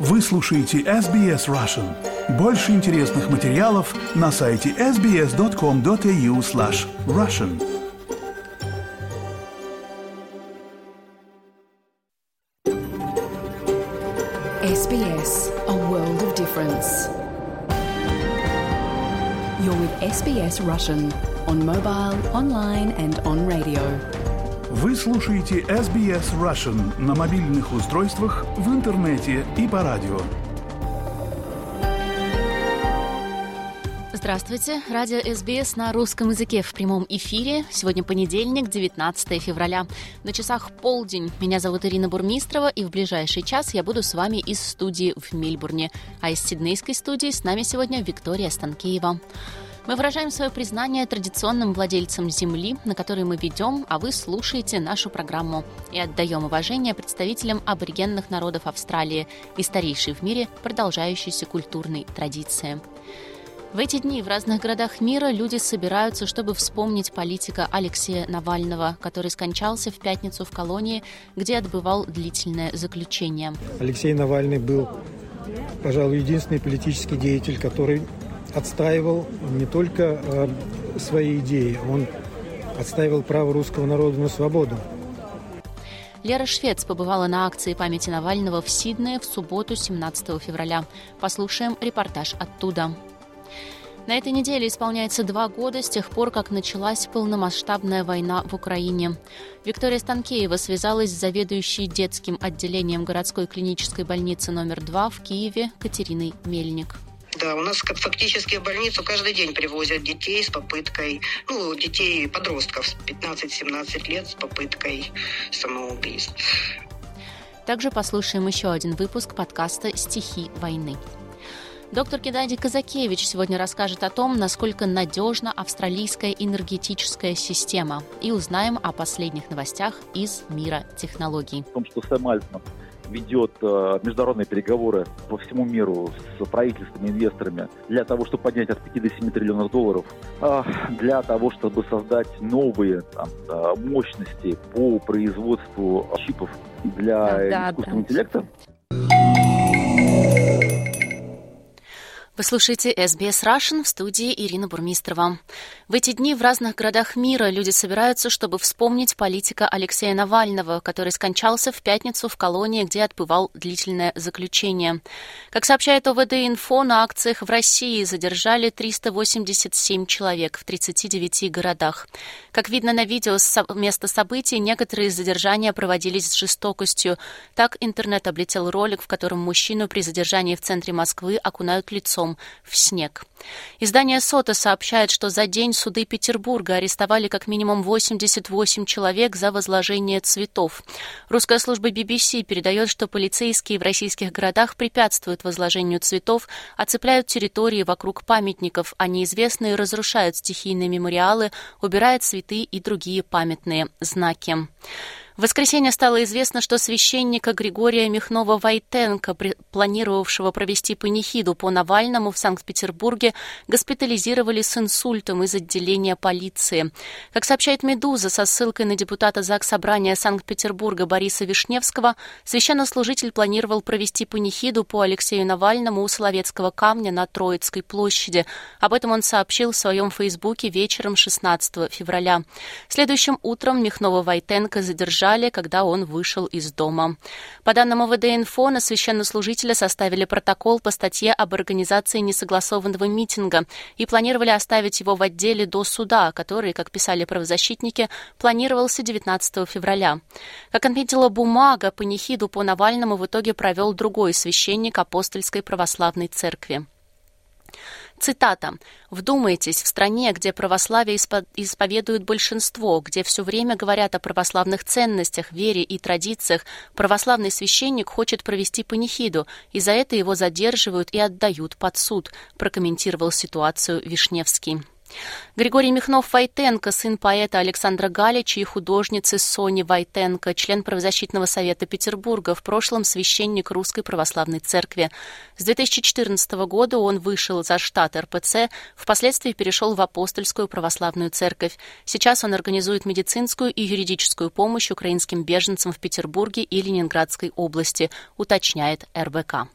Вы слушаете SBS Russian. Больше интересных материалов на сайте sbs.com.au slash russian. SBS, a world of difference. You're with SBS Russian on mobile, online and on radio. Вы слушаете SBS Russian на мобильных устройствах, в интернете и по радио. Здравствуйте. Радио СБС на русском языке в прямом эфире. Сегодня понедельник, 19 февраля. На часах полдень. Меня зовут Ирина Бурмистрова, и в ближайший час я буду с вами из студии в Мельбурне. А из Сиднейской студии с нами сегодня Виктория Станкеева. Мы выражаем свое признание традиционным владельцам земли, на которой мы ведем, а вы слушаете нашу программу. И отдаем уважение представителям аборигенных народов Австралии и старейшей в мире продолжающейся культурной традиции. В эти дни в разных городах мира люди собираются, чтобы вспомнить политика Алексея Навального, который скончался в пятницу в колонии, где отбывал длительное заключение. Алексей Навальный был, пожалуй, единственный политический деятель, который отстаивал не только э, свои идеи, он отстаивал право русского народа на свободу. Лера Швец побывала на акции памяти Навального в Сиднее в субботу 17 февраля. Послушаем репортаж оттуда. На этой неделе исполняется два года с тех пор, как началась полномасштабная война в Украине. Виктория Станкеева связалась с заведующей детским отделением городской клинической больницы номер 2 в Киеве Катериной Мельник. Да, у нас фактически в больницу каждый день привозят детей с попыткой, ну, детей, подростков 15-17 лет с попыткой самоубийств. Также послушаем еще один выпуск подкаста «Стихи войны». Доктор Кедади Казакевич сегодня расскажет о том, насколько надежна австралийская энергетическая система. И узнаем о последних новостях из мира технологий. В том, что Сэм Альтман ведет э, международные переговоры по всему миру с правительствами, инвесторами для того, чтобы поднять от 5 до 7 триллионов долларов, э, для того, чтобы создать новые там, э, мощности по производству чипов для да, искусственного да. интеллекта. Вы слушаете SBS Russian в студии Ирина Бурмистрова. В эти дни в разных городах мира люди собираются, чтобы вспомнить политика Алексея Навального, который скончался в пятницу в колонии, где отбывал длительное заключение. Как сообщает ОВД-инфо, на акциях в России задержали 387 человек в 39 городах. Как видно на видео с места событий, некоторые задержания проводились с жестокостью. Так интернет облетел ролик, в котором мужчину при задержании в центре Москвы окунают лицом в снег. Издание СОТа сообщает, что за день суды Петербурга арестовали как минимум 88 человек за возложение цветов. Русская служба BBC передает, что полицейские в российских городах препятствуют возложению цветов, оцепляют территории вокруг памятников, а неизвестные разрушают стихийные мемориалы, убирают цветы и другие памятные знаки. В воскресенье стало известно, что священника Григория Михнова-Войтенко, планировавшего провести панихиду по Навальному в Санкт-Петербурге, госпитализировали с инсультом из отделения полиции. Как сообщает «Медуза» со ссылкой на депутата ЗАГС Собрания Санкт-Петербурга Бориса Вишневского, священнослужитель планировал провести панихиду по Алексею Навальному у Соловецкого камня на Троицкой площади. Об этом он сообщил в своем фейсбуке вечером 16 февраля. Следующим утром Михнова-Войтенко задержали, когда он вышел из дома. По данным ОВД-инфо, на священнослужителя составили протокол по статье об организации несогласованного митинга и планировали оставить его в отделе до суда, который, как писали правозащитники, планировался 19 февраля. Как отметила бумага, панихиду по Навальному в итоге провел другой священник апостольской православной церкви. Цитата. «Вдумайтесь, в стране, где православие испо- исповедует большинство, где все время говорят о православных ценностях, вере и традициях, православный священник хочет провести панихиду, и за это его задерживают и отдают под суд», прокомментировал ситуацию Вишневский. Григорий Михнов-Войтенко, сын поэта Александра Галича и художницы Сони Войтенко, член правозащитного совета Петербурга, в прошлом священник Русской Православной Церкви. С 2014 года он вышел за штат РПЦ, впоследствии перешел в Апостольскую Православную Церковь. Сейчас он организует медицинскую и юридическую помощь украинским беженцам в Петербурге и Ленинградской области, уточняет РБК.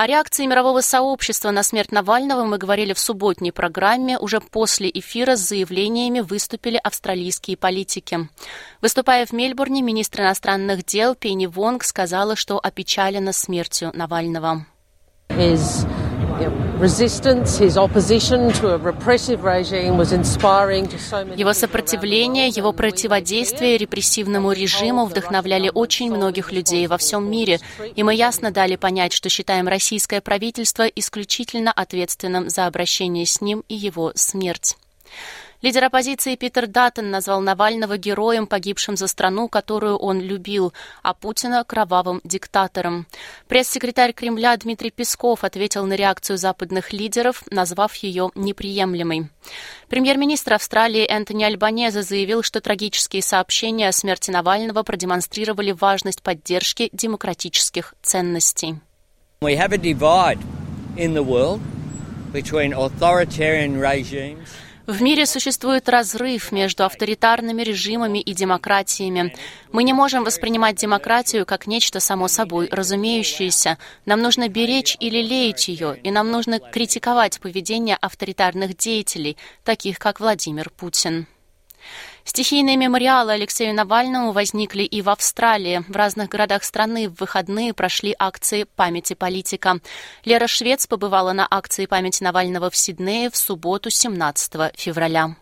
О реакции мирового сообщества на смерть Навального мы говорили в субботней программе. Уже после эфира с заявлениями выступили австралийские политики. Выступая в Мельбурне, министр иностранных дел Пенни Вонг сказала, что опечалена смертью Навального. Его сопротивление, его противодействие репрессивному режиму вдохновляли очень многих людей во всем мире, и мы ясно дали понять, что считаем российское правительство исключительно ответственным за обращение с ним и его смерть. Лидер оппозиции Питер Даттон назвал Навального героем, погибшим за страну, которую он любил, а Путина – кровавым диктатором. Пресс-секретарь Кремля Дмитрий Песков ответил на реакцию западных лидеров, назвав ее неприемлемой. Премьер-министр Австралии Энтони Альбанезе заявил, что трагические сообщения о смерти Навального продемонстрировали важность поддержки демократических ценностей. We have a divide in the world between authoritarian regimes в мире существует разрыв между авторитарными режимами и демократиями. Мы не можем воспринимать демократию как нечто само собой разумеющееся. Нам нужно беречь или леять ее, и нам нужно критиковать поведение авторитарных деятелей, таких как Владимир Путин. Стихийные мемориалы Алексею Навальному возникли и в Австралии. В разных городах страны в выходные прошли акции памяти политика. Лера Швец побывала на акции памяти Навального в Сиднее в субботу 17 февраля.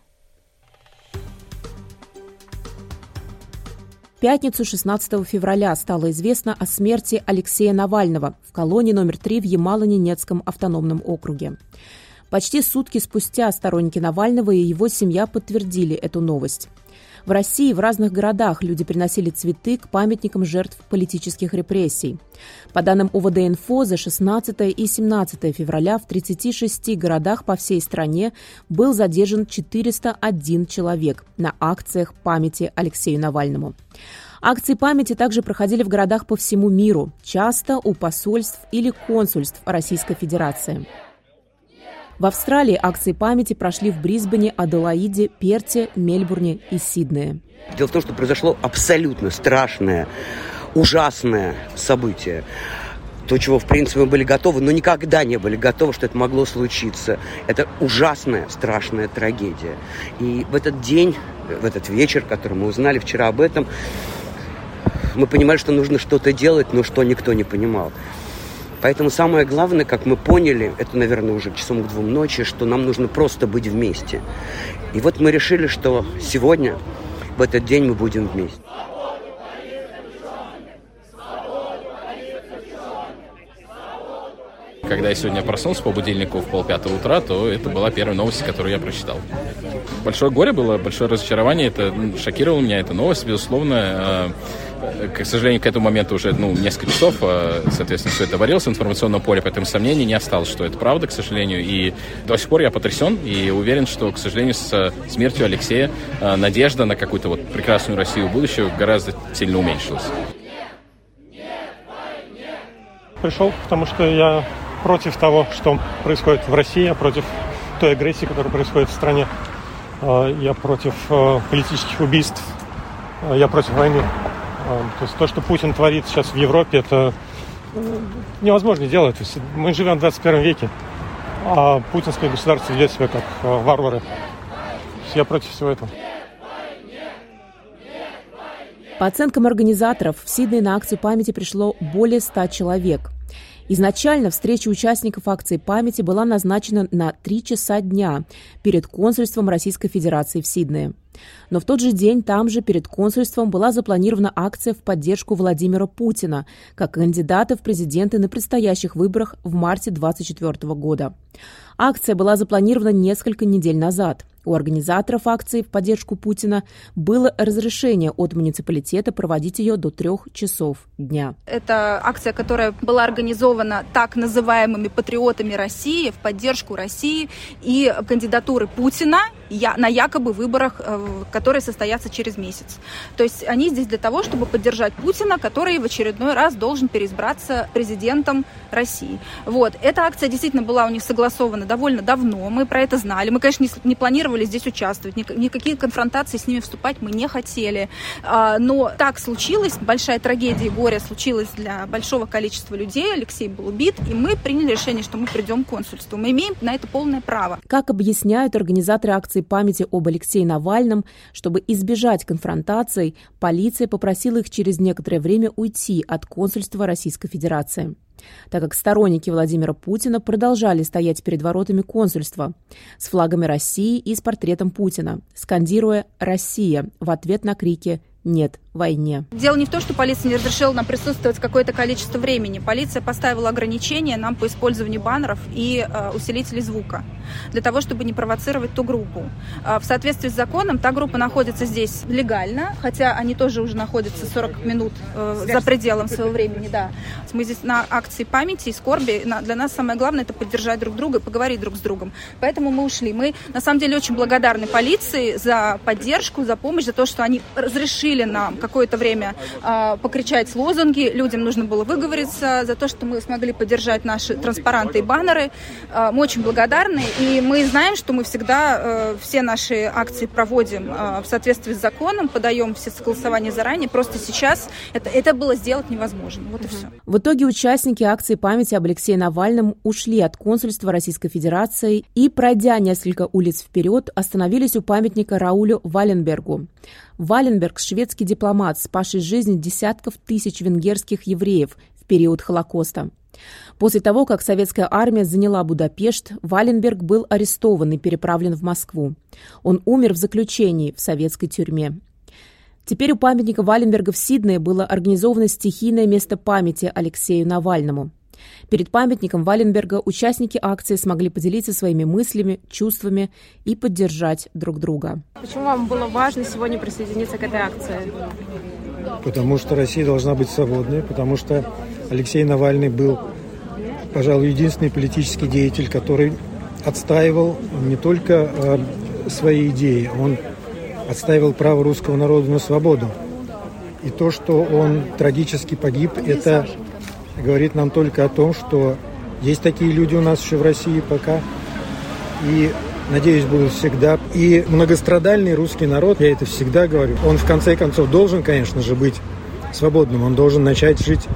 Пятницу 16 февраля стало известно о смерти Алексея Навального в колонии номер 3 в Ямало-Ненецком автономном округе. Почти сутки спустя сторонники Навального и его семья подтвердили эту новость. В России в разных городах люди приносили цветы к памятникам жертв политических репрессий. По данным УВД-инфо, за 16 и 17 февраля в 36 городах по всей стране был задержан 401 человек на акциях памяти Алексею Навальному. Акции памяти также проходили в городах по всему миру, часто у посольств или консульств Российской Федерации. В Австралии акции памяти прошли в Брисбене, Аделаиде, Перте, Мельбурне и Сиднее. Дело в том, что произошло абсолютно страшное, ужасное событие то, чего, в принципе, мы были готовы, но никогда не были готовы, что это могло случиться. Это ужасная, страшная трагедия. И в этот день, в этот вечер, который мы узнали вчера об этом, мы понимали, что нужно что-то делать, но что никто не понимал. Поэтому самое главное, как мы поняли, это, наверное, уже к часам к двум ночи, что нам нужно просто быть вместе. И вот мы решили, что сегодня, в этот день мы будем вместе. Когда я сегодня проснулся по будильнику в полпятого утра, то это была первая новость, которую я прочитал. Большое горе было, большое разочарование, это шокировало меня, эта новость, безусловно. А, к сожалению, к этому моменту уже ну, несколько часов, а, соответственно, все это варилось в информационном поле, поэтому сомнений не осталось, что это правда, к сожалению. И до сих пор я потрясен и уверен, что, к сожалению, с смертью Алексея а, надежда на какую-то вот прекрасную Россию будущего гораздо сильно уменьшилась. Пришел, потому что я против того, что происходит в России, я против той агрессии, которая происходит в стране. А, я против политических убийств, я против войны. То есть то, что Путин творит сейчас в Европе, это э, невозможно делать. Мы живем в 21 веке, а путинское государство ведет себя как э, варвары. Я против всего этого. По оценкам организаторов, в Сидней на акцию памяти пришло более 100 человек. Изначально встреча участников акции памяти была назначена на 3 часа дня перед консульством Российской Федерации в Сиднее. Но в тот же день там же перед консульством была запланирована акция в поддержку Владимира Путина как кандидата в президенты на предстоящих выборах в марте 2024 года. Акция была запланирована несколько недель назад. У организаторов акции в поддержку Путина было разрешение от муниципалитета проводить ее до трех часов дня. Это акция, которая была организована так называемыми патриотами России в поддержку России и кандидатуры Путина я, на якобы выборах, э, которые состоятся через месяц. То есть они здесь для того, чтобы поддержать Путина, который в очередной раз должен переизбраться президентом России. Вот. Эта акция действительно была у них согласована довольно давно, мы про это знали. Мы, конечно, не, не планировали здесь участвовать, никакие конфронтации с ними вступать мы не хотели. А, но так случилось, большая трагедия и горе случилось для большого количества людей. Алексей был убит, и мы приняли решение, что мы придем к консульству. Мы имеем на это полное право. Как объясняют организаторы акции памяти об Алексее Навальном, чтобы избежать конфронтаций, полиция попросила их через некоторое время уйти от консульства Российской Федерации так как сторонники Владимира Путина продолжали стоять перед воротами консульства с флагами России и с портретом Путина, скандируя «Россия» в ответ на крики «Нет войне. Дело не в том, что полиция не разрешила нам присутствовать какое-то количество времени. Полиция поставила ограничения нам по использованию баннеров и э, усилителей звука для того, чтобы не провоцировать ту группу. Э, в соответствии с законом та группа находится здесь легально, хотя они тоже уже находятся 40 минут э, за пределом своего времени. Да. Мы здесь на акции памяти и скорби. Для нас самое главное это поддержать друг друга и поговорить друг с другом. Поэтому мы ушли. Мы на самом деле очень благодарны полиции за поддержку, за помощь, за то, что они разрешили нам какое-то время э, покричать лозунги, людям нужно было выговориться за то, что мы смогли поддержать наши транспаранты и баннеры. Э, мы очень благодарны, и мы знаем, что мы всегда э, все наши акции проводим э, в соответствии с законом, подаем все согласования заранее, просто сейчас это, это было сделать невозможно. Вот и все. В итоге участники акции памяти об Алексее Навальном ушли от консульства Российской Федерации и, пройдя несколько улиц вперед, остановились у памятника Раулю Валенбергу. Валенберг – шведский дипломат, спасший жизнь десятков тысяч венгерских евреев в период Холокоста. После того, как советская армия заняла Будапешт, Валенберг был арестован и переправлен в Москву. Он умер в заключении в советской тюрьме. Теперь у памятника Валенберга в Сиднее было организовано стихийное место памяти Алексею Навальному. Перед памятником Валенберга участники акции смогли поделиться своими мыслями, чувствами и поддержать друг друга. Почему вам было важно сегодня присоединиться к этой акции? Потому что Россия должна быть свободной, потому что Алексей Навальный был, пожалуй, единственный политический деятель, который отстаивал не только э, свои идеи, он отстаивал право русского народа на свободу. И то, что он трагически погиб, это говорит нам только о том, что есть такие люди у нас еще в России пока. И, надеюсь, будут всегда. И многострадальный русский народ, я это всегда говорю, он в конце концов должен, конечно же, быть свободным. Он должен начать жить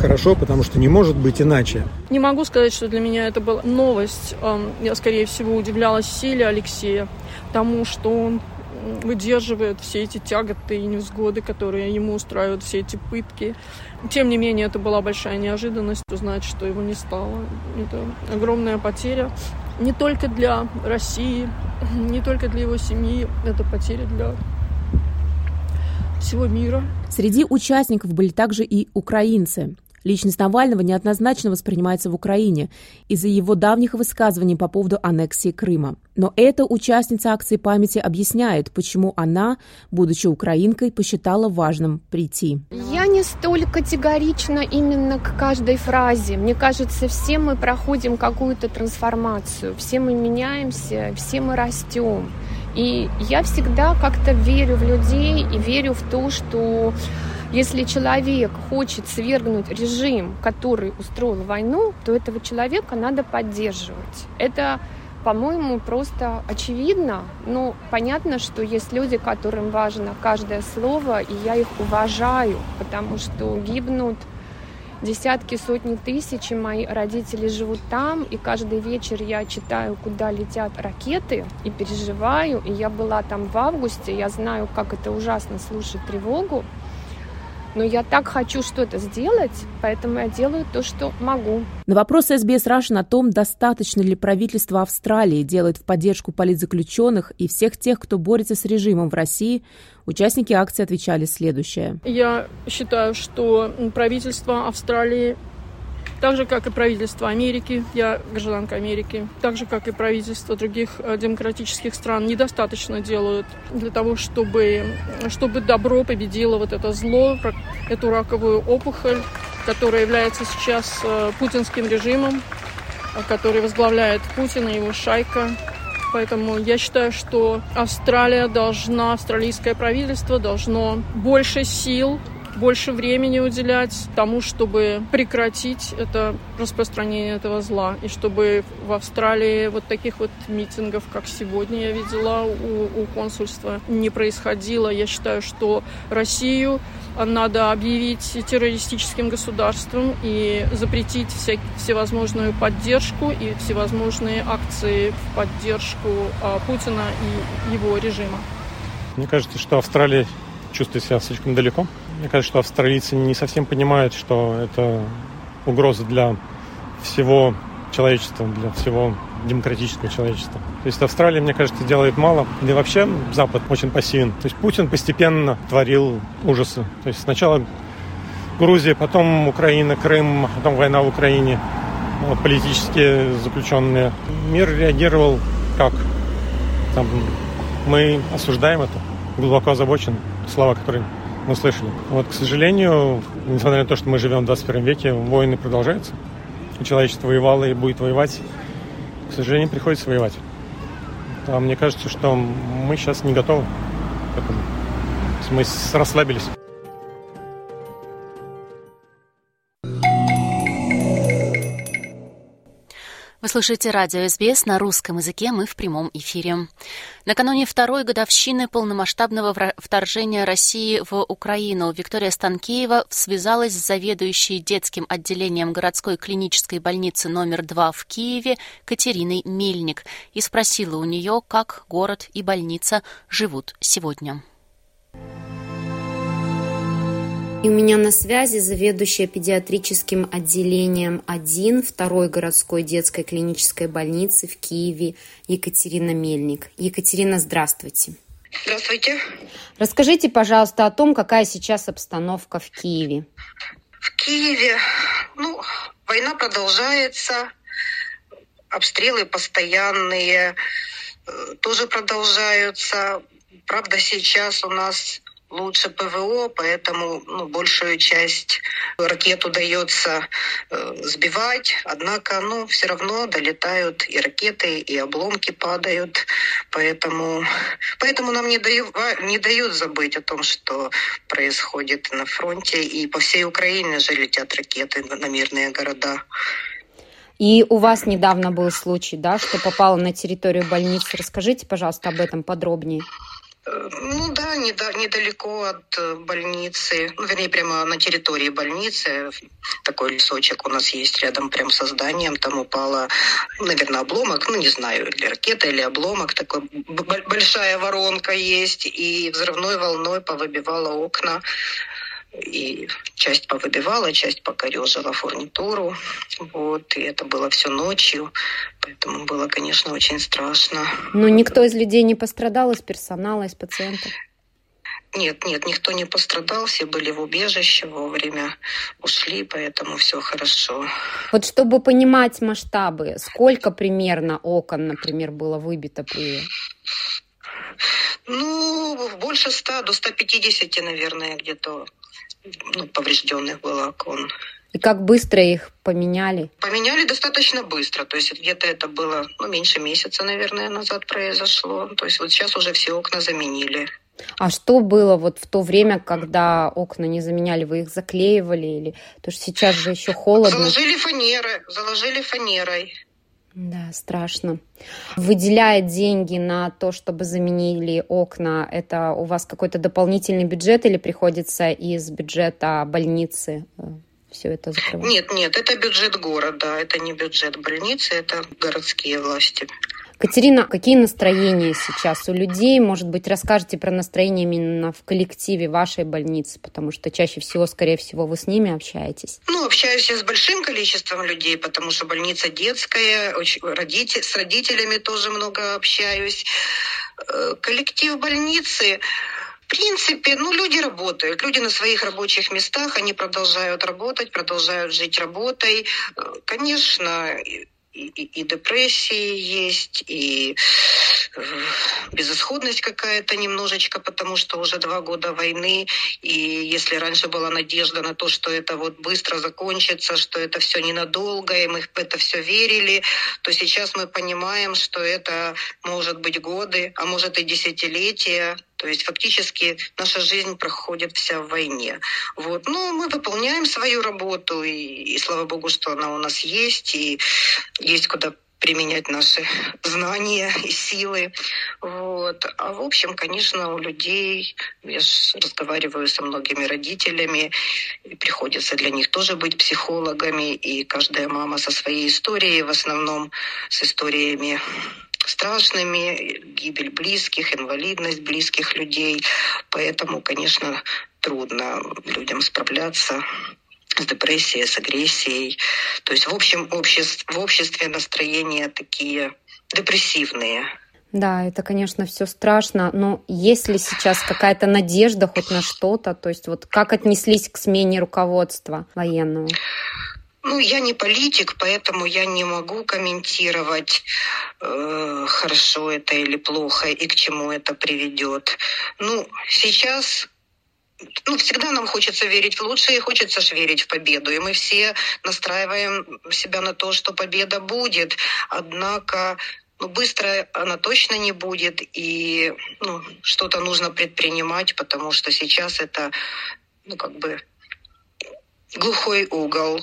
хорошо, потому что не может быть иначе. Не могу сказать, что для меня это была новость. Я, скорее всего, удивлялась силе Алексея, тому, что он выдерживает все эти тяготы и невзгоды, которые ему устраивают, все эти пытки. Тем не менее, это была большая неожиданность узнать, что его не стало. Это огромная потеря не только для России, не только для его семьи, это потеря для всего мира. Среди участников были также и украинцы. Личность Навального неоднозначно воспринимается в Украине из-за его давних высказываний по поводу аннексии Крыма. Но эта участница акции памяти объясняет, почему она, будучи украинкой, посчитала важным прийти. Я не столь категорична именно к каждой фразе. Мне кажется, все мы проходим какую-то трансформацию, все мы меняемся, все мы растем. И я всегда как-то верю в людей и верю в то, что если человек хочет свергнуть режим, который устроил войну, то этого человека надо поддерживать. Это по-моему, просто очевидно. Ну, понятно, что есть люди, которым важно каждое слово, и я их уважаю, потому что гибнут десятки, сотни тысяч, и мои родители живут там, и каждый вечер я читаю, куда летят ракеты, и переживаю, и я была там в августе, я знаю, как это ужасно слушать тревогу, но я так хочу что-то сделать, поэтому я делаю то, что могу. На вопрос СБС Russian о том, достаточно ли правительство Австралии делает в поддержку политзаключенных и всех тех, кто борется с режимом в России, участники акции отвечали следующее. Я считаю, что правительство Австралии так же, как и правительство Америки, я гражданка Америки, так же, как и правительство других э, демократических стран, недостаточно делают для того, чтобы, чтобы добро победило вот это зло, эту раковую опухоль, которая является сейчас э, путинским режимом, который возглавляет Путин и его шайка. Поэтому я считаю, что Австралия должна, австралийское правительство должно больше сил больше времени уделять тому, чтобы прекратить это распространение этого зла. И чтобы в Австралии вот таких вот митингов, как сегодня я видела у, у консульства, не происходило. Я считаю, что Россию надо объявить террористическим государством и запретить вся, всевозможную поддержку и всевозможные акции в поддержку а, Путина и его режима. Мне кажется, что Австралия чувствует себя слишком далеко. Мне кажется, что австралийцы не совсем понимают, что это угроза для всего человечества, для всего демократического человечества. То есть Австралия, мне кажется, делает мало. Да и вообще Запад очень пассивен. То есть Путин постепенно творил ужасы. То есть сначала Грузия, потом Украина, Крым, потом война в Украине, политические заключенные. Мир реагировал как? Там, мы осуждаем это, глубоко озабочены. Слова, которые мы слышали. Вот, к сожалению, несмотря на то, что мы живем в 21 веке, войны продолжаются. И человечество воевало и будет воевать. К сожалению, приходится воевать. А мне кажется, что мы сейчас не готовы к этому. Мы расслабились. Вы слушаете радио СБС на русском языке, мы в прямом эфире. Накануне второй годовщины полномасштабного вторжения России в Украину Виктория Станкеева связалась с заведующей детским отделением городской клинической больницы номер 2 в Киеве Катериной Мельник и спросила у нее, как город и больница живут сегодня. И у меня на связи заведующая педиатрическим отделением 1 второй городской детской клинической больницы в Киеве Екатерина Мельник. Екатерина, здравствуйте. Здравствуйте. Расскажите, пожалуйста, о том, какая сейчас обстановка в Киеве. В Киеве, ну, война продолжается, обстрелы постоянные э, тоже продолжаются. Правда, сейчас у нас лучше ПВО, поэтому ну, большую часть ракет удается э, сбивать. Однако, ну, все равно долетают и ракеты, и обломки падают. Поэтому, поэтому нам не дают, не дают забыть о том, что происходит на фронте. И по всей Украине же летят ракеты на мирные города. И у вас недавно был случай, да, что попало на территорию больницы. Расскажите, пожалуйста, об этом подробнее. Ну да, недалеко от э, больницы, ну, вернее, прямо на территории больницы. Такой лесочек у нас есть рядом прям со зданием. Там упала, наверное, обломок, ну не знаю, или ракета, или обломок. Такой большая воронка есть. И взрывной волной повыбивала окна и часть повыбивала, часть покорежила фурнитуру. Вот, и это было все ночью, поэтому было, конечно, очень страшно. Но никто из людей не пострадал, из персонала, из пациентов? Нет, нет, никто не пострадал, все были в убежище вовремя, ушли, поэтому все хорошо. Вот чтобы понимать масштабы, сколько примерно окон, например, было выбито при... Ну, больше 100, до 150, наверное, где-то ну, поврежденных было окон. И как быстро их поменяли? Поменяли достаточно быстро. То есть где-то это было ну, меньше месяца, наверное, назад произошло. То есть вот сейчас уже все окна заменили. А что было вот в то время, когда окна не заменяли? Вы их заклеивали или? Потому что сейчас же еще холодно. Заложили фанеры, заложили фанерой. Да, страшно. Выделяя деньги на то, чтобы заменили окна, это у вас какой-то дополнительный бюджет или приходится из бюджета больницы э, все это закрывать? Нет, нет, это бюджет города, это не бюджет больницы, это городские власти. Катерина, какие настроения сейчас у людей? Может быть, расскажете про настроение именно в коллективе вашей больницы, потому что чаще всего, скорее всего, вы с ними общаетесь. Ну, общаюсь я с большим количеством людей, потому что больница детская, родитель, с родителями тоже много общаюсь. Э, коллектив больницы в принципе, ну, люди работают. Люди на своих рабочих местах, они продолжают работать, продолжают жить работой. Э, конечно, и, и, депрессии есть, и э, безысходность какая-то немножечко, потому что уже два года войны, и если раньше была надежда на то, что это вот быстро закончится, что это все ненадолго, и мы в это все верили, то сейчас мы понимаем, что это может быть годы, а может и десятилетия, то есть фактически наша жизнь проходит вся в войне. Вот. Но мы выполняем свою работу, и, и слава богу, что она у нас есть, и есть куда применять наши знания и силы. Вот. А в общем, конечно, у людей, я же разговариваю со многими родителями, и приходится для них тоже быть психологами, и каждая мама со своей историей, в основном с историями страшными, гибель близких, инвалидность близких людей. Поэтому, конечно, трудно людям справляться с депрессией, с агрессией. То есть, в общем, обществ, в обществе настроения такие депрессивные. Да, это, конечно, все страшно, но есть ли сейчас какая-то надежда хоть на что-то? То есть вот как отнеслись к смене руководства военного? Ну, я не политик, поэтому я не могу комментировать, э, хорошо это или плохо и к чему это приведет. Ну, сейчас ну, всегда нам хочется верить в лучшее и хочется же верить в победу. И мы все настраиваем себя на то, что победа будет. Однако ну, быстро она точно не будет, и ну, что-то нужно предпринимать, потому что сейчас это, ну, как бы глухой угол.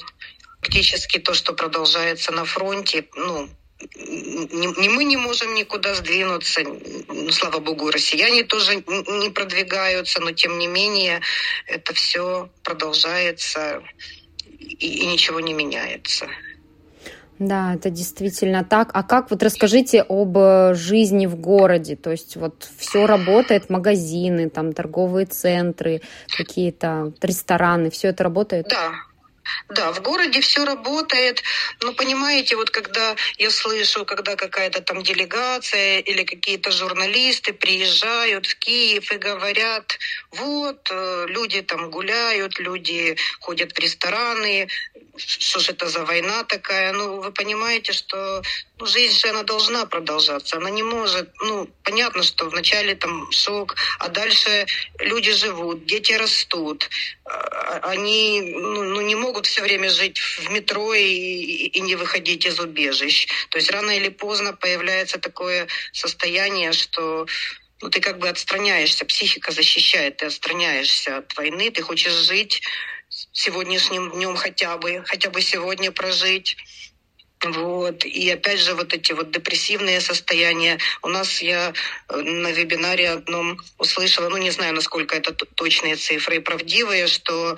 Фактически то, что продолжается на фронте, ну, не, мы не можем никуда сдвинуться. Ну, слава богу, россияне тоже не продвигаются, но тем не менее это все продолжается и, и ничего не меняется. Да, это действительно так. А как вот расскажите об э, жизни в городе? То есть вот все работает, магазины, там торговые центры, какие-то рестораны, все это работает? Да, да, в городе все работает, но понимаете, вот когда я слышу, когда какая-то там делегация или какие-то журналисты приезжают в Киев и говорят, вот, э, люди там гуляют, люди ходят в рестораны, что же это за война такая? Ну, вы понимаете, что ну, жизнь же она должна продолжаться. Она не может, ну, понятно, что вначале там шок, а дальше люди живут, дети растут. А, они ну, ну, не могут все время жить в метро и, и не выходить из убежищ. То есть рано или поздно появляется такое состояние, что ну, ты как бы отстраняешься, психика защищает, ты отстраняешься от войны, ты хочешь жить сегодняшним днем хотя бы, хотя бы сегодня прожить. Вот. И опять же вот эти вот депрессивные состояния. У нас я э, на вебинаре одном услышала, ну не знаю, насколько это точные цифры и правдивые, что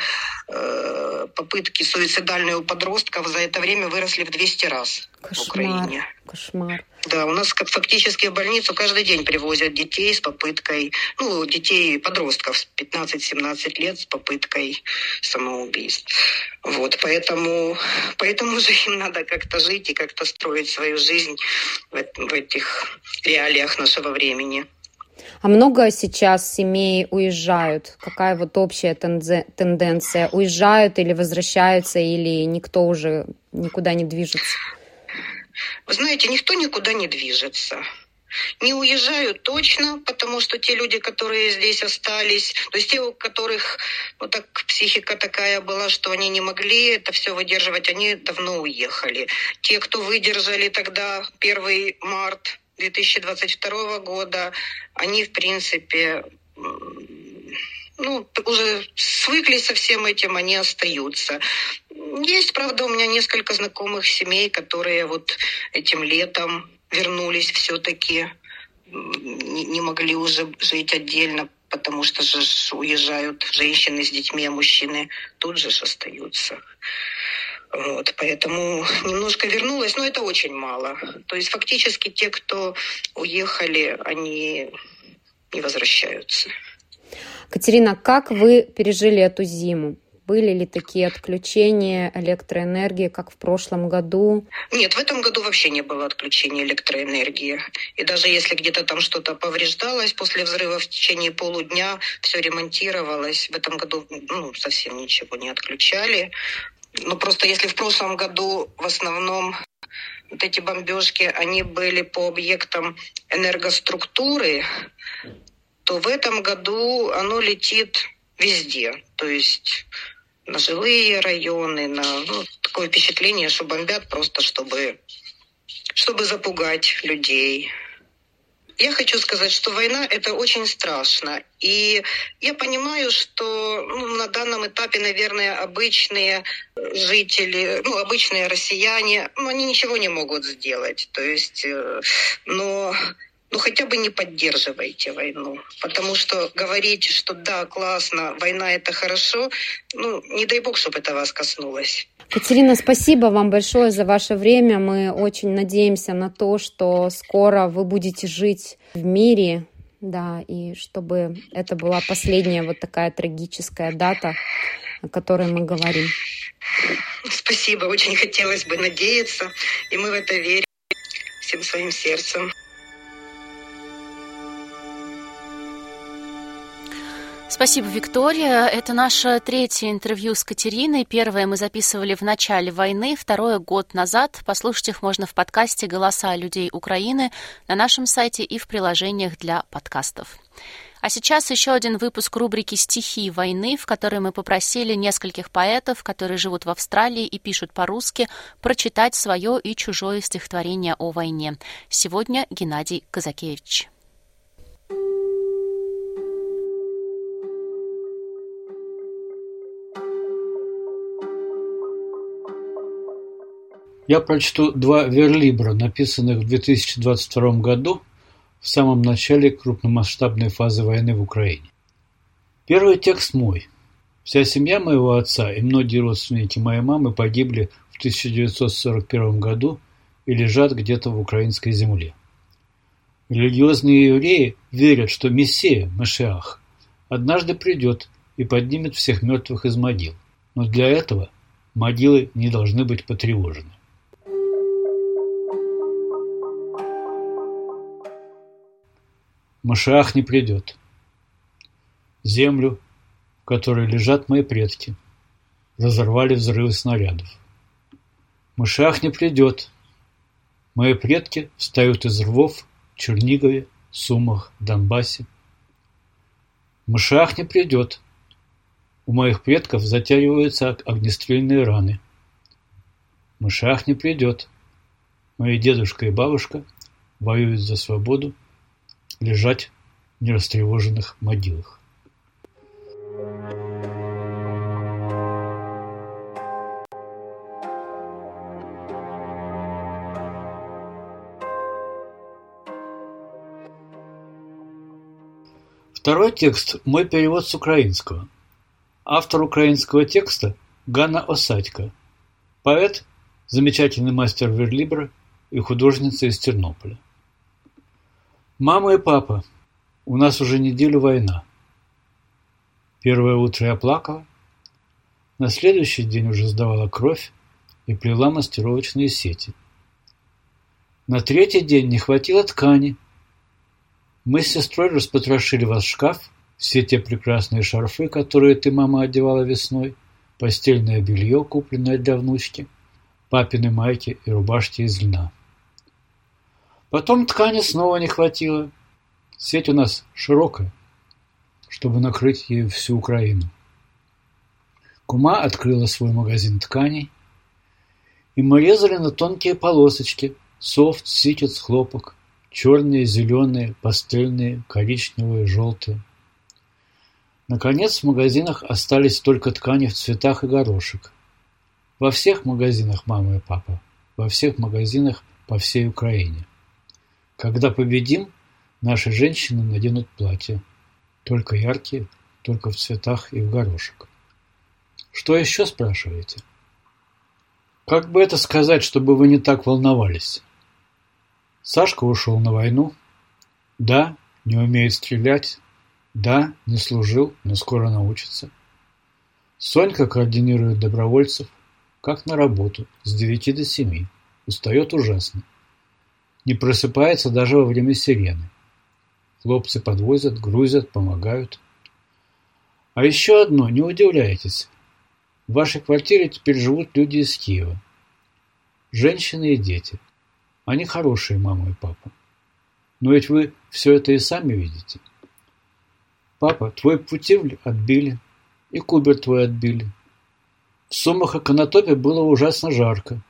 э, попытки суицидальные у подростков за это время выросли в 200 раз Кошмар. в Украине. Кошмар. Да, у нас фактически в больницу каждый день привозят детей с попыткой, ну, детей, подростков 15-17 лет с попыткой самоубийств. Вот, поэтому, поэтому же им надо как-то жить и как-то строить свою жизнь в, в этих реалиях нашего времени. А много сейчас семей уезжают? Какая вот общая тенденция? Уезжают или возвращаются, или никто уже никуда не движется? Вы знаете, никто никуда не движется. Не уезжают точно, потому что те люди, которые здесь остались, то есть те, у которых вот так психика такая была, что они не могли это все выдерживать, они давно уехали. Те, кто выдержали тогда 1 март 2022 года, они, в принципе, ну, уже свыклись со всем этим, они остаются. Есть, правда, у меня несколько знакомых семей, которые вот этим летом вернулись все-таки, не, могли уже жить отдельно, потому что же уезжают женщины с детьми, а мужчины тут же остаются. Вот, поэтому немножко вернулась, но это очень мало. То есть фактически те, кто уехали, они не возвращаются. Катерина, как вы пережили эту зиму? Были ли такие отключения электроэнергии, как в прошлом году? Нет, в этом году вообще не было отключения электроэнергии. И даже если где-то там что-то повреждалось после взрыва в течение полудня, все ремонтировалось. В этом году ну, совсем ничего не отключали. Ну, просто если в прошлом году в основном вот эти бомбежки, они были по объектам энергоструктуры, то в этом году оно летит везде. То есть на жилые районы, на ну, такое впечатление, что бомбят просто, чтобы, чтобы запугать людей. Я хочу сказать, что война это очень страшно. И я понимаю, что ну, на данном этапе, наверное, обычные жители, ну, обычные россияне, ну, они ничего не могут сделать. То есть, э, но ну хотя бы не поддерживайте войну. Потому что говорить, что да, классно, война это хорошо, ну не дай бог, чтобы это вас коснулось. Катерина, спасибо вам большое за ваше время. Мы очень надеемся на то, что скоро вы будете жить в мире, да, и чтобы это была последняя вот такая трагическая дата, о которой мы говорим. Спасибо, очень хотелось бы надеяться, и мы в это верим всем своим сердцем. Спасибо, Виктория. Это наше третье интервью с Катериной. Первое мы записывали в начале войны, второе год назад. Послушать их можно в подкасте «Голоса людей Украины» на нашем сайте и в приложениях для подкастов. А сейчас еще один выпуск рубрики «Стихи войны», в которой мы попросили нескольких поэтов, которые живут в Австралии и пишут по-русски, прочитать свое и чужое стихотворение о войне. Сегодня Геннадий Казакевич. Я прочту два верлибра, написанных в 2022 году в самом начале крупномасштабной фазы войны в Украине. Первый текст мой. Вся семья моего отца и многие родственники моей мамы погибли в 1941 году и лежат где-то в украинской земле. Религиозные евреи верят, что Мессия, Машиах, однажды придет и поднимет всех мертвых из могил. Но для этого могилы не должны быть потревожены. Машиах не придет. Землю, в которой лежат мои предки, разорвали взрывы снарядов. Машиах не придет. Мои предки встают из рвов в Чернигове, Сумах, Донбассе. Машиах не придет. У моих предков затягиваются огнестрельные раны. Машиах не придет. Мои дедушка и бабушка воюют за свободу лежать в нерастревоженных могилах. Второй текст – мой перевод с украинского. Автор украинского текста – Ганна Осадько. Поэт, замечательный мастер верлибра и художница из Тернополя. Мама и папа, у нас уже неделю война. Первое утро я плакала, на следующий день уже сдавала кровь и плела мастеровочные сети. На третий день не хватило ткани. Мы с сестрой распотрошили ваш шкаф, все те прекрасные шарфы, которые ты, мама, одевала весной, постельное белье, купленное для внучки, папины майки и рубашки из льна. Потом ткани снова не хватило. Сеть у нас широкая, чтобы накрыть ею всю Украину. Кума открыла свой магазин тканей, и мы резали на тонкие полосочки софт, ситец, хлопок, черные, зеленые, пастельные, коричневые, желтые. Наконец в магазинах остались только ткани в цветах и горошек. Во всех магазинах мама и папа, во всех магазинах по всей Украине. Когда победим, наши женщины наденут платья. Только яркие, только в цветах и в горошек. Что еще спрашиваете? Как бы это сказать, чтобы вы не так волновались? Сашка ушел на войну. Да, не умеет стрелять. Да, не служил, но скоро научится. Сонька координирует добровольцев, как на работу, с девяти до семи. Устает ужасно. Не просыпается даже во время сирены. Хлопцы подвозят, грузят, помогают. А еще одно, не удивляйтесь. В вашей квартире теперь живут люди из Киева. Женщины и дети. Они хорошие, мама и папа. Но ведь вы все это и сами видите. Папа, твой путевль отбили, и кубер твой отбили. В Сумах и было ужасно жарко.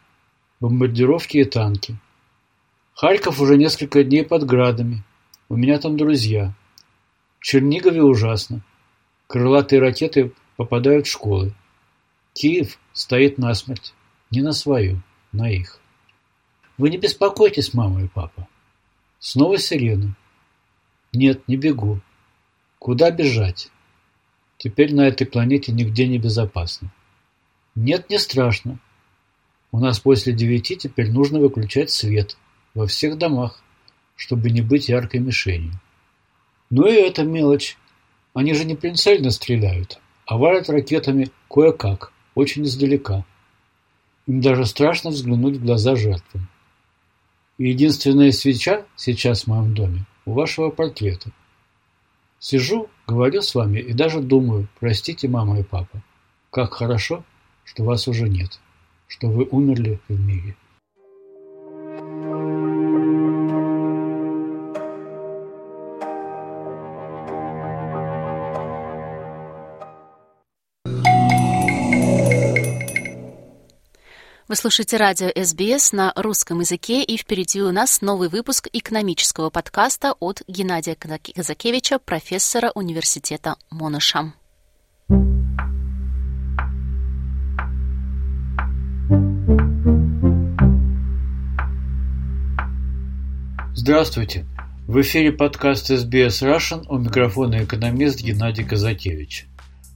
Бомбардировки и танки. Харьков уже несколько дней под градами. У меня там друзья. В Чернигове ужасно. Крылатые ракеты попадают в школы. Киев стоит насмерть. Не на свою, на их. Вы не беспокойтесь, мама и папа. Снова сирена. Нет, не бегу. Куда бежать? Теперь на этой планете нигде не безопасно. Нет, не страшно. У нас после девяти теперь нужно выключать свет во всех домах, чтобы не быть яркой мишенью. Ну и это мелочь. Они же не прицельно стреляют, а валят ракетами кое-как, очень издалека. Им даже страшно взглянуть в глаза жертвам. И единственная свеча сейчас в моем доме у вашего портрета. Сижу, говорю с вами и даже думаю, простите, мама и папа, как хорошо, что вас уже нет, что вы умерли в мире. Вы слушаете радио СБС на русском языке, и впереди у нас новый выпуск экономического подкаста от Геннадия Казакевича, профессора университета Монаша. Здравствуйте! В эфире подкаст SBS Russian у микрофона экономист Геннадий Казакевич.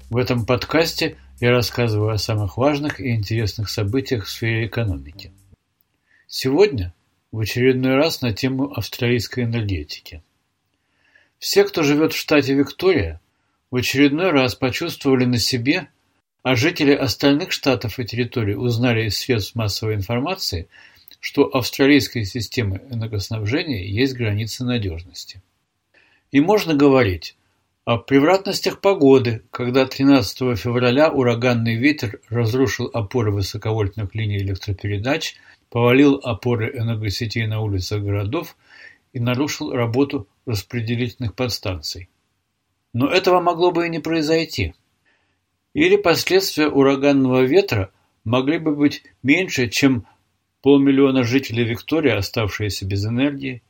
В этом подкасте – я рассказываю о самых важных и интересных событиях в сфере экономики. Сегодня в очередной раз на тему австралийской энергетики. Все, кто живет в штате Виктория, в очередной раз почувствовали на себе, а жители остальных штатов и территорий узнали из средств массовой информации, что австралийской системы энергоснабжения есть границы надежности. И можно говорить, о превратностях погоды, когда 13 февраля ураганный ветер разрушил опоры высоковольтных линий электропередач, повалил опоры энергосетей на улицах городов и нарушил работу распределительных подстанций. Но этого могло бы и не произойти. Или последствия ураганного ветра могли бы быть меньше, чем полмиллиона жителей Виктории, оставшиеся без энергии,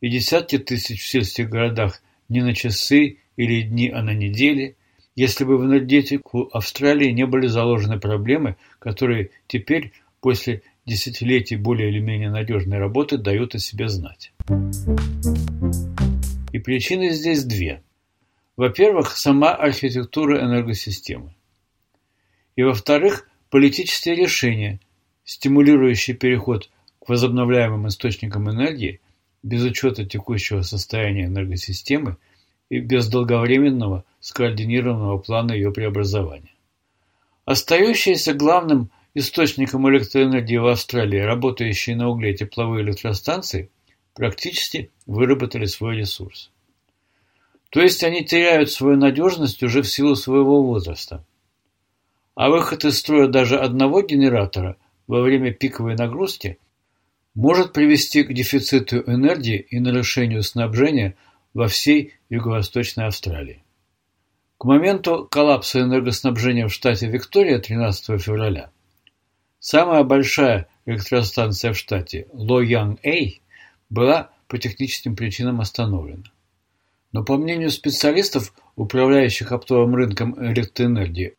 и десятки тысяч в сельских городах не на часы или дни, а на недели, если бы в энергетику Австралии не были заложены проблемы, которые теперь, после десятилетий более или менее надежной работы, дают о себе знать. И причины здесь две. Во-первых, сама архитектура энергосистемы. И во-вторых, политические решения, стимулирующие переход к возобновляемым источникам энергии без учета текущего состояния энергосистемы – и без долговременного скоординированного плана ее преобразования. Остающиеся главным источником электроэнергии в Австралии, работающие на угле тепловые электростанции, практически выработали свой ресурс. То есть они теряют свою надежность уже в силу своего возраста. А выход из строя даже одного генератора во время пиковой нагрузки может привести к дефициту энергии и нарушению снабжения во всей Юго-Восточной Австралии. К моменту коллапса энергоснабжения в штате Виктория 13 февраля самая большая электростанция в штате Ло-Янг-Эй была по техническим причинам остановлена. Но по мнению специалистов, управляющих оптовым рынком электроэнергии,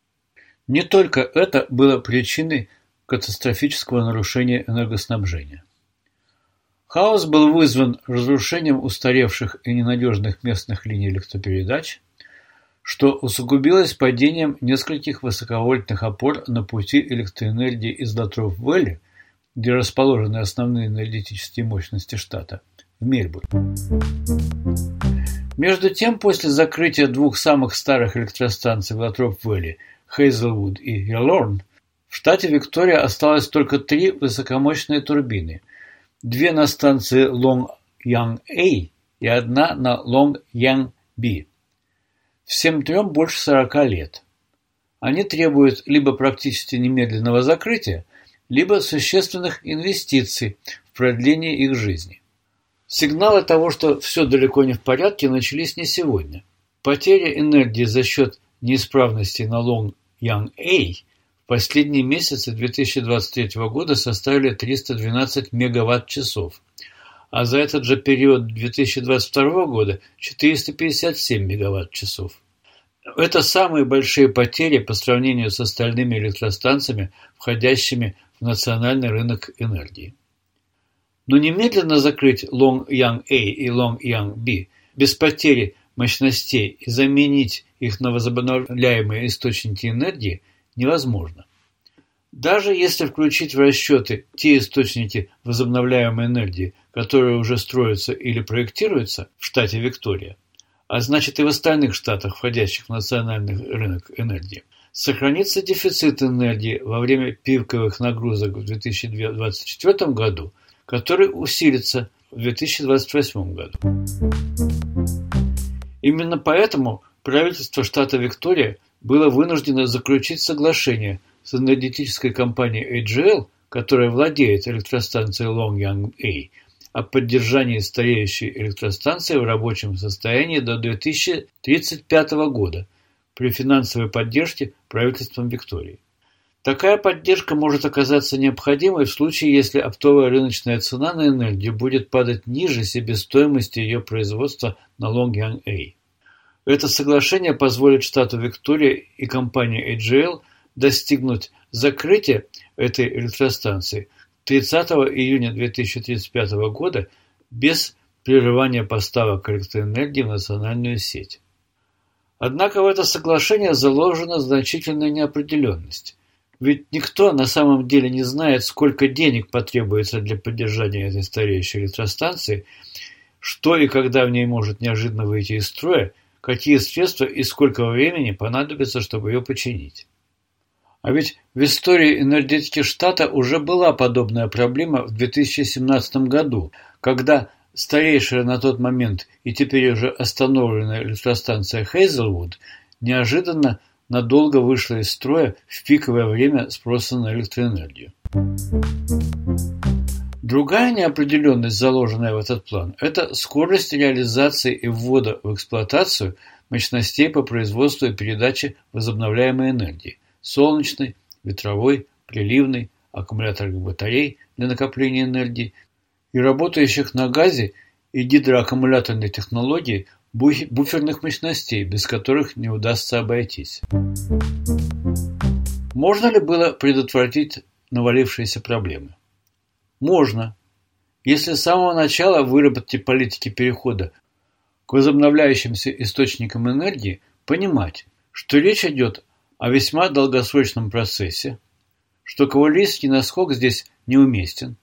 не только это было причиной катастрофического нарушения энергоснабжения. Хаос был вызван разрушением устаревших и ненадежных местных линий электропередач, что усугубилось падением нескольких высоковольтных опор на пути электроэнергии из Латров-Вэлли, где расположены основные энергетические мощности штата, в Мельбурн. Между тем, после закрытия двух самых старых электростанций в Латроп-Вэлли, Хейзелвуд и Яллорн, в штате Виктория осталось только три высокомощные турбины – две на станции Лой-Янг-A и одна на Лой-Янг-B. Всем трем больше сорока лет. Они требуют либо практически немедленного закрытия, либо существенных инвестиций в продлении их жизни. Сигналы того, что все далеко не в порядке, начались не сегодня. Потеря энергии за счет неисправности на в последние месяцы 2023 года составили 312 мегаватт-часов, а за этот же период 2022 года 457 мегаватт-часов. Это самые большие потери по сравнению с остальными электростанциями, входящими в национальный рынок энергии. Но немедленно закрыть Long Yang A и Long Yang B без потери мощностей и заменить их на возобновляемые источники энергии невозможно. Даже если включить в расчеты те источники возобновляемой энергии, которые уже строятся или проектируются в штате Виктория, а значит и в остальных штатах, входящих в национальный рынок энергии, сохранится дефицит энергии во время пиковых нагрузок в 2024 году – который усилится в 2028 году. Именно поэтому правительство штата Виктория было вынуждено заключить соглашение с энергетической компанией AGL, которая владеет электростанцией Long Yang A, о поддержании стареющей электростанции в рабочем состоянии до 2035 года при финансовой поддержке правительством Виктории. Такая поддержка может оказаться необходимой в случае, если оптовая рыночная цена на энергию будет падать ниже себестоимости ее производства на Long A. Это соглашение позволит штату Виктория и компании AGL достигнуть закрытия этой электростанции 30 июня 2035 года без прерывания поставок электроэнергии в национальную сеть. Однако в это соглашение заложена значительная неопределенность. Ведь никто на самом деле не знает, сколько денег потребуется для поддержания этой стареющей электростанции, что и когда в ней может неожиданно выйти из строя, какие средства и сколько времени понадобится, чтобы ее починить. А ведь в истории энергетики штата уже была подобная проблема в 2017 году, когда старейшая на тот момент и теперь уже остановленная электростанция Хейзелвуд неожиданно надолго вышла из строя в пиковое время спроса на электроэнергию. Другая неопределенность, заложенная в этот план, это скорость реализации и ввода в эксплуатацию мощностей по производству и передаче возобновляемой энергии – солнечной, ветровой, приливной, аккумуляторных батарей для накопления энергии и работающих на газе и гидроаккумуляторной технологии буферных мощностей, без которых не удастся обойтись. Можно ли было предотвратить навалившиеся проблемы? Можно, если с самого начала выработки политики перехода к возобновляющимся источникам энергии понимать, что речь идет о весьма долгосрочном процессе, что кавалерийский наскок здесь неуместен,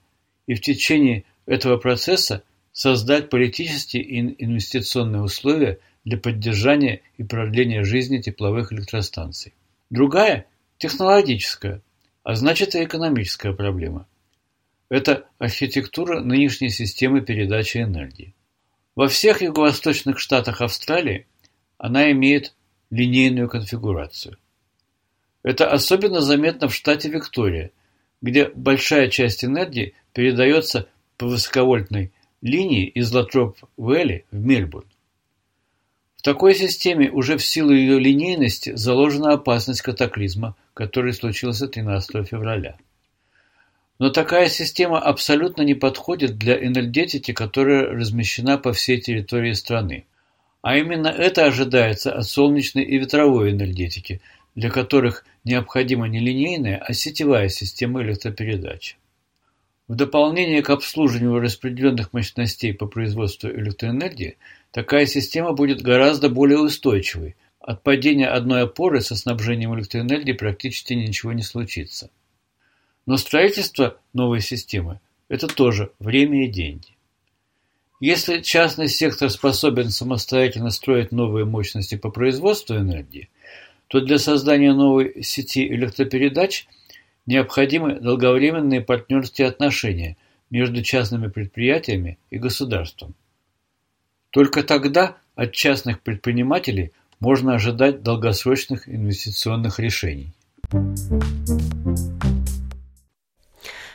и в течение этого процесса создать политические и инвестиционные условия для поддержания и продления жизни тепловых электростанций. Другая – технологическая, а значит и экономическая проблема. Это архитектура нынешней системы передачи энергии. Во всех юго-восточных штатах Австралии она имеет линейную конфигурацию. Это особенно заметно в штате Виктория, где большая часть энергии передается по высоковольтной линии из Латроп-Вэлли в Мельбурн. В такой системе уже в силу ее линейности заложена опасность катаклизма, который случился 13 февраля. Но такая система абсолютно не подходит для энергетики, которая размещена по всей территории страны. А именно это ожидается от солнечной и ветровой энергетики, для которых необходима не линейная, а сетевая система электропередачи. В дополнение к обслуживанию распределенных мощностей по производству электроэнергии, такая система будет гораздо более устойчивой. От падения одной опоры со снабжением электроэнергии практически ничего не случится. Но строительство новой системы – это тоже время и деньги. Если частный сектор способен самостоятельно строить новые мощности по производству энергии, то для создания новой сети электропередач – Необходимы долговременные партнерские отношения между частными предприятиями и государством. Только тогда от частных предпринимателей можно ожидать долгосрочных инвестиционных решений.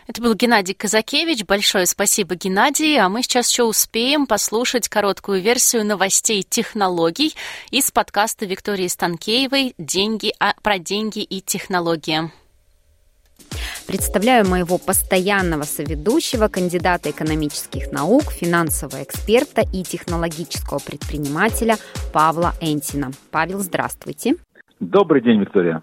Это был Геннадий Казакевич. Большое спасибо, Геннадий. А мы сейчас еще успеем послушать короткую версию новостей технологий из подкаста Виктории Станкеевой «Деньги а, про деньги и технологии». Представляю моего постоянного соведущего, кандидата экономических наук, финансового эксперта и технологического предпринимателя Павла Энтина. Павел, здравствуйте. Добрый день, Виктория.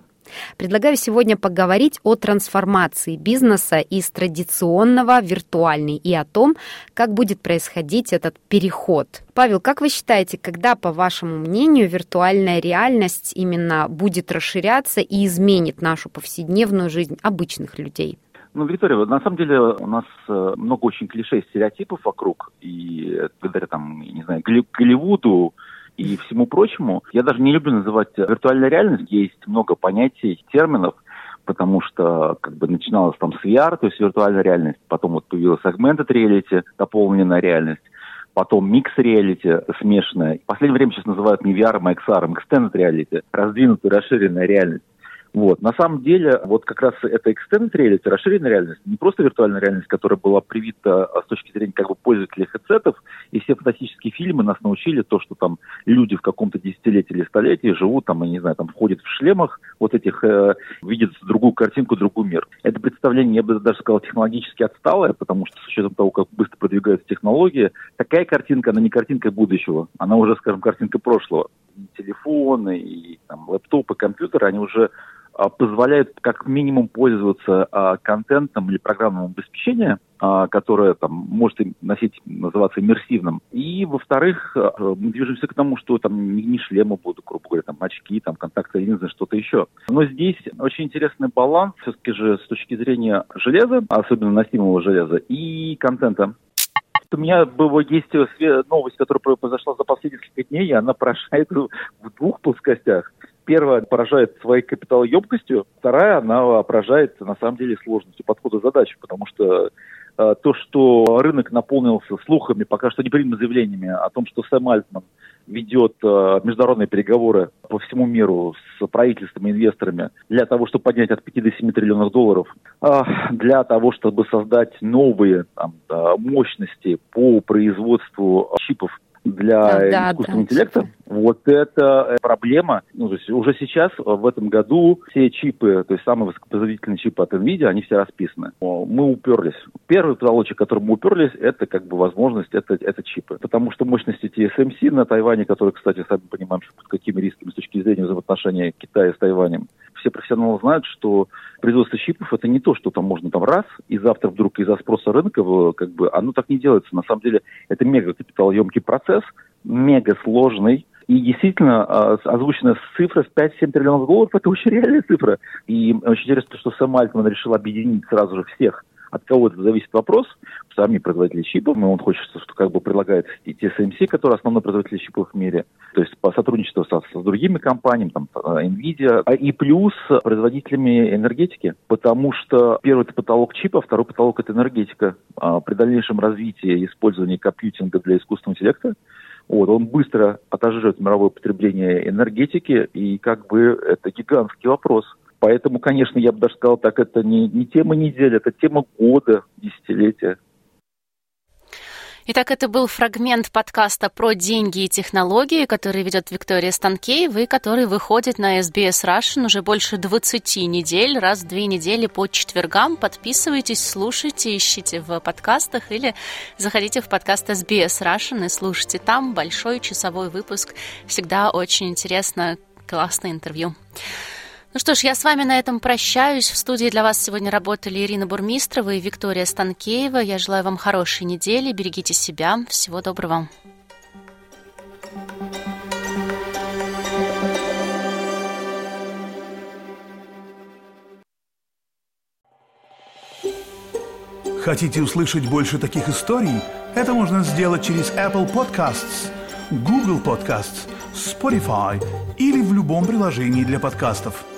Предлагаю сегодня поговорить о трансформации бизнеса из традиционного в виртуальный и о том, как будет происходить этот переход. Павел, как вы считаете, когда, по вашему мнению, виртуальная реальность именно будет расширяться и изменит нашу повседневную жизнь обычных людей? Ну, Виктория, на самом деле у нас э, много очень клише, стереотипов вокруг, и благодаря там, не знаю, Голливуду, и всему прочему. Я даже не люблю называть виртуальная реальность. Есть много понятий, терминов, потому что как бы начиналось там с VR, то есть виртуальная реальность, потом вот появилась augmented reality, дополненная реальность, потом микс реалити смешанная. В последнее время сейчас называют не VR, а XR, extended reality, раздвинутая, расширенная реальность. Вот. На самом деле, вот как раз это extended reality, расширенная реальность, не просто виртуальная реальность, которая была привита а, с точки зрения как бы пользователей хедсетов, и все фантастические фильмы нас научили то, что там люди в каком-то десятилетии или столетии живут там, я не знаю, там входят в шлемах вот этих, э, видят другую картинку, другой мир. Это представление, я бы даже сказал, технологически отсталое, потому что с учетом того, как быстро продвигаются технологии, такая картинка, она не картинка будущего, она уже, скажем, картинка прошлого. И телефоны, и там, лэптопы, компьютеры, они уже позволяют как минимум пользоваться а, контентом или программным обеспечением, а, которое там может носить, называться иммерсивным. И, во-вторых, мы движемся к тому, что там не шлемы будут, грубо говоря, там очки, там контактные линзы, что-то еще. Но здесь очень интересный баланс все-таки же с точки зрения железа, особенно носимого железа, и контента. У меня было, есть новость, которая произошла за последние несколько дней, и она поражает в двух плоскостях. Первая поражает своей капиталоемкостью, вторая, она поражает, на самом деле, сложностью подхода задачи, потому что э, то, что рынок наполнился слухами, пока что непрямыми заявлениями о том, что Сэм Альтман ведет э, международные переговоры по всему миру с правительством и инвесторами для того, чтобы поднять от 5 до 7 триллионов долларов, э, для того, чтобы создать новые там, мощности по производству чипов для да, искусственного да, интеллекта. Вот это э, проблема. Ну, то есть уже сейчас, э, в этом году, все чипы, то есть самые высокопроизводительные чипы от NVIDIA, они все расписаны. Мы уперлись. Первый потолочек, который мы уперлись, это как бы возможность, это, это чипы. Потому что мощности TSMC на Тайване, которые, кстати, сами понимаем, под какими рисками с точки зрения взаимоотношения Китая с Тайванем, все профессионалы знают, что производство чипов это не то, что там можно там раз, и завтра вдруг из-за спроса рынка, как бы, оно так не делается. На самом деле это мега капиталоемкий процесс, мега сложный, и действительно, а, озвученная цифра в 5-7 триллионов долларов – это очень реальная цифра. И очень интересно, что Сэм Альтман решил объединить сразу же всех. От кого это зависит вопрос, сами производители чипов, и он хочет, что как бы предлагает и TSMC, который основной производитель чипов в мире, то есть по сотрудничеству со, с другими компаниями, там, NVIDIA, а и плюс производителями энергетики, потому что первый это потолок чипа, второй потолок это энергетика. А при дальнейшем развитии и использовании компьютинга для искусственного интеллекта вот, он быстро отожжет мировое потребление энергетики, и как бы это гигантский вопрос. Поэтому, конечно, я бы даже сказал так, это не, не тема недели, это тема года, десятилетия. Итак, это был фрагмент подкаста про деньги и технологии, который ведет Виктория Станкеева и который выходит на SBS Russian уже больше 20 недель, раз в две недели по четвергам. Подписывайтесь, слушайте, ищите в подкастах или заходите в подкаст SBS Russian и слушайте там большой часовой выпуск. Всегда очень интересно, классное интервью. Ну что ж, я с вами на этом прощаюсь. В студии для вас сегодня работали Ирина Бурмистрова и Виктория Станкеева. Я желаю вам хорошей недели, берегите себя. Всего доброго. Хотите услышать больше таких историй? Это можно сделать через Apple Podcasts, Google Podcasts, Spotify или в любом приложении для подкастов –